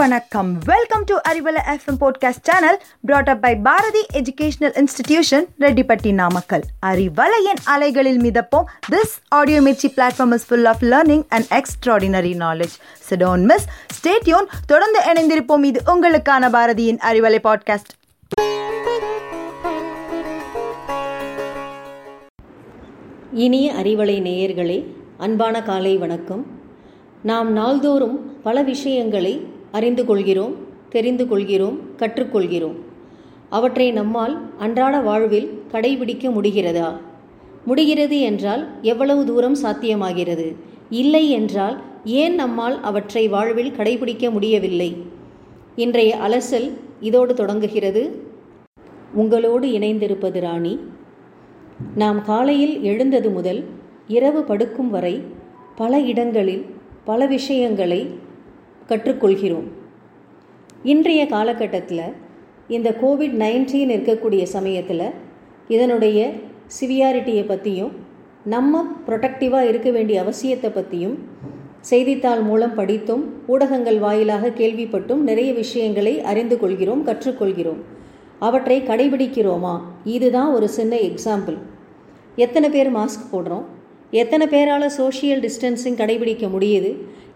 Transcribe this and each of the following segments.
வணக்கம். Welcome to Arivalai FM podcast channel brought up by Bharathi educational institution Rettipatti Namakkal அறிவலையின் அலைகளில் மிதப்போம். This audio Mirchi platform is full of learning and extraordinary knowledge so don't miss stay tuned தொடர்ந்து இணைந்திருப்போம். இது உங்களுக்கான பாரதியின் Arivalai podcast இனிய அறிவலை நேயர்களே அன்பான காலை வணக்கம். நாம் நாள்தோறும் பல விஷயங்களை அறிந்து கொள்கிறோம் தெரிந்து கொள்கிறோம் கற்றுக்கொள்கிறோம். அவற்றை நம்மால் அன்றாட வாழ்வில் கடைபிடிக்க முடிகிறதா? முடிகிறது என்றால் எவ்வளவு தூரம் சாத்தியமாகிறது? இல்லை என்றால் ஏன் நம்மால் அவற்றை வாழ்வில் கடைபிடிக்க முடியவில்லை? இன்றைய அலசல் இதோடு தொடங்குகிறது. உங்களோடு இணைந்திருப்பது ராணி. நாம் காலையில் எழுந்தது முதல் இரவு படுக்கும் வரை பல இடங்களில் பல விஷயங்களை கற்றுக்கொள்கிறோம். இன்றைய காலகட்டத்தில் இந்த கோவிட் நைன்டீன் இருக்கக்கூடிய சமயத்தில் இதனுடைய சிவியாரிட்டியை பற்றியும் நம்ம ப்ரொடக்டிவாக இருக்க வேண்டிய அவசியத்தை பற்றியும் செய்தித்தாள் மூலம் படித்தும் ஊடகங்கள் வாயிலாக கேள்விப்பட்டும் நிறைய விஷயங்களை அறிந்து கொள்கிறோம் கற்றுக்கொள்கிறோம். அவற்றை கடைபிடிக்கிறோமா? இதுதான் ஒரு சின்ன எக்ஸாம்பிள் எத்தனை பேர் மாஸ்க் போடுறோம்? எத்தனை பேரால் சோஷியல் டிஸ்டன்சிங் கடைபிடிக்க முடியுது?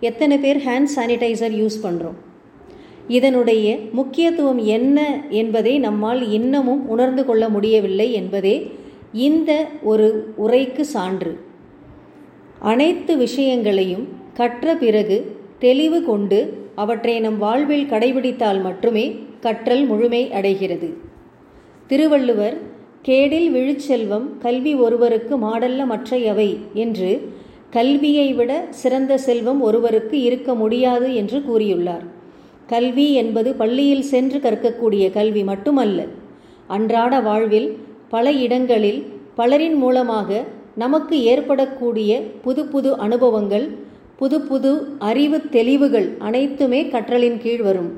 எத்தனை பேர் ஹேண்ட் சானிடைசர் யூஸ் பண்ணுறோம் இதனுடைய முக்கியத்துவம் என்ன என்பதை நம்மால் இன்னமும் உணர்ந்து கொள்ள முடியவில்லை என்பதே இந்த ஒரு உரைக்கு சான்று. அனைத்து விஷயங்களையும் கற்ற பிறகு தெளிவு கொண்டு அவற்றை நம் வாழ்வில் கடைபிடித்தால் மட்டுமே கற்றல் முழுமை அடைகிறது. திருவள்ளுவர் கேடில் விழுச்செல்வம் கல்வி ஒருவருக்கு மாடல்ல மற்றையவை என்று கல்வியை விட சிறந்த செல்வம் ஒருவருக்கு இருக்க முடியாது என்று கூறியுள்ளார். கல்வி என்பது பள்ளியில் சென்று கற்கக்கூடிய கல்வி மட்டுமல்ல அன்றாட வாழ்வில் பல இடங்களில் பலரின் மூலமாக நமக்கு ஏற்படக்கூடிய புது புது அனுபவங்கள் புது புது அறிவு தெளிவுகள் அனைத்துமே கற்றலின் கீழ் வரும்.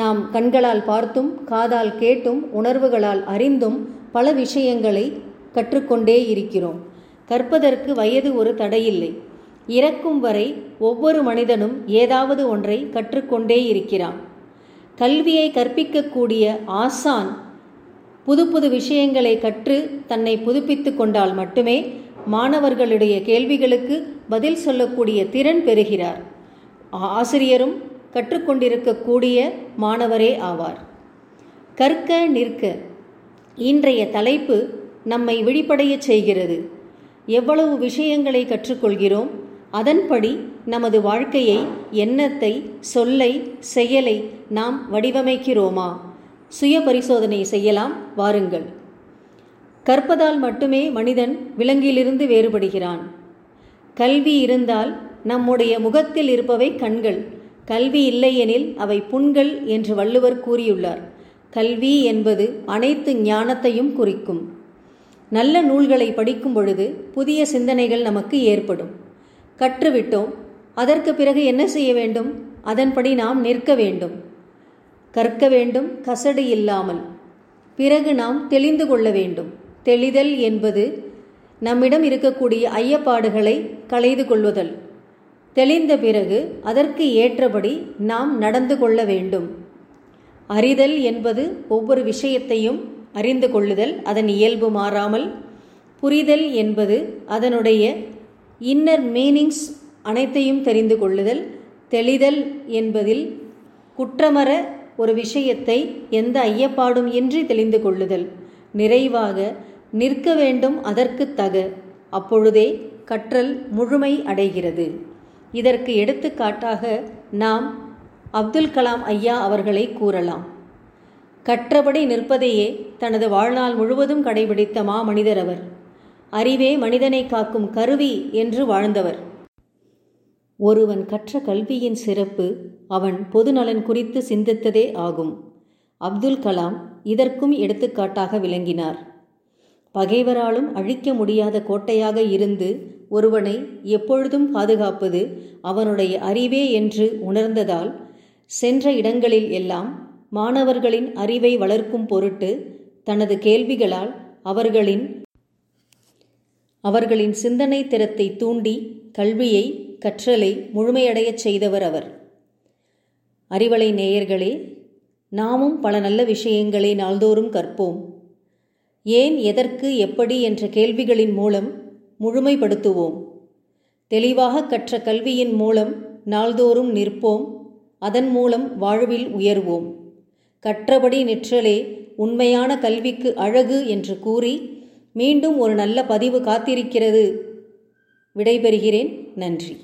நாம் கண்களால் பார்த்தும் காதால் கேட்டும் உணர்வுகளால் அறிந்தும் பல விஷயங்களை கற்றுக்கொண்டே இருக்கிறோம். கற்பதற்கு வயது ஒரு தடையில்லை. இறக்கும் வரை ஒவ்வொரு மனிதனும் ஏதாவது ஒன்றை கற்றுக்கொண்டே இருக்கிறான். கல்வியை கற்பிக்கக்கூடிய ஆசான் புது புது விஷயங்களை கற்று தன்னை புதுப்பித்து கொண்டால் மட்டுமே மாணவர்களுடைய கேள்விகளுக்கு பதில் சொல்லக்கூடிய திறன் பெறுகிறார். ஆசிரியரும் கற்றுக்கொண்டிருக்கக்கூடிய மாணவரே ஆவார். கற்க நிற்க இன்றைய தலைப்பு நம்மை விழிப்படைய செய்கிறது. எவ்வளவு விஷயங்களை கற்றுக்கொள்கிறோம் அதன்படி நமது வாழ்க்கையை எண்ணத்தை சொல்லை செயலை நாம் வடிவமைக்கிறோமா? சுய பரிசோதனை செய்யலாம் வாருங்கள். கற்பதால் மட்டுமே மனிதன் விலங்கிலிருந்து வேறுபடுகிறான். கல்வி இருந்தால் நம்முடைய முகத்தில் இருப்பவை கண்கள் கல்வி இல்லையெனில் அவை புண்கள் என்று வள்ளுவர் கூறியுள்ளார். கல்வி என்பது அனைத்து ஞானத்தையும் குறிக்கும். நல்ல நூல்களை படிக்கும் பொழுது புதிய சிந்தனைகள் நமக்கு ஏற்படும். கற்றுவிட்டோம் அதற்கு பிறகு என்ன செய்ய வேண்டும்? அதன்படி நாம் நிற்க வேண்டும். கற்க வேண்டும் கசடு இல்லாமல். பிறகு நாம் தெளிந்து கொள்ள வேண்டும். தெளிதல் என்பது நம்மிடம் இருக்கக்கூடிய ஐயப்பாடுகளை களைந்து கொள்வதல் தெளிந்த பிறகு அதற்கு ஏற்றபடி நாம் நடந்து கொள்ள வேண்டும். அறிதல் என்பது ஒவ்வொரு விஷயத்தையும் அறிந்து கொள்ளுதல் அதன் இயல்பு மாறாமல் புரிதல் என்பது அதனுடைய இன்னர் மீனிங்ஸ் அனைத்தையும் தெரிந்து கொள்ளுதல் தெளிதல் என்பதில் குற்றமற ஒரு விஷயத்தை எந்த ஐயப்பாடும் இன்றி தெளிந்து கொள்ளுதல். நிறைவாக நிற்க வேண்டும் அதற்கு தக அப்பொழுதே கற்றல் முழுமை அடைகிறது. இதற்கு எடுத்துக்காட்டாக நாம் அப்துல் கலாம் ஐயா அவர்களை கூறலாம். கற்றபடி நிற்பதையே தனது வாழ்நாள் முழுவதும் கடைபிடித்த மாமனிதர் அவர். அறிவே மனிதனை காக்கும் கருவி என்று வாழ்ந்தவர். ஒருவன் கற்ற கல்வியின் சிறப்பு அவன் பொதுநலன் குறித்து சிந்தித்ததே ஆகும். அப்துல் கலாம் இதற்கும் எடுத்துக்காட்டாக விளங்கினார். பகைவராலும் அழிக்க முடியாத கோட்டையாக இருந்து ஒருவனை எப்பொழுதும் பாதுகாப்பது அவனுடைய அறிவே என்று உணர்ந்ததால் சென்ற இடங்களில் எல்லாம் மாணவர்களின் அறிவை வளர்க்கும் பொருட்டு தனது கேள்விகளால் அவர்களின் அவர்களின் சிந்தனை திறத்தை தூண்டி கல்வியை கற்றலை முழுமையடையச் செய்தவர் அவர். அறிவலை நேயர்களே நாமும் பல நல்ல விஷயங்களை நாள்தோறும் கற்போம். ஏன் எதற்கு எப்படி என்ற கேள்விகளின் மூலம் முழுமைப்படுத்துவோம். தெளிவாக கற்ற கல்வியின் மூலம் நாள்தோறும் நிற்போம். அதன் மூலம் வாழ்வில் உயர்வோம். கற்றபடி நிற்றலே உண்மையான கல்விக்கு அழகு என்று கூறி மீண்டும் ஒரு நல்ல பதிவு காத்திருக்கிறது. விடைபெறுகிறேன். நன்றி.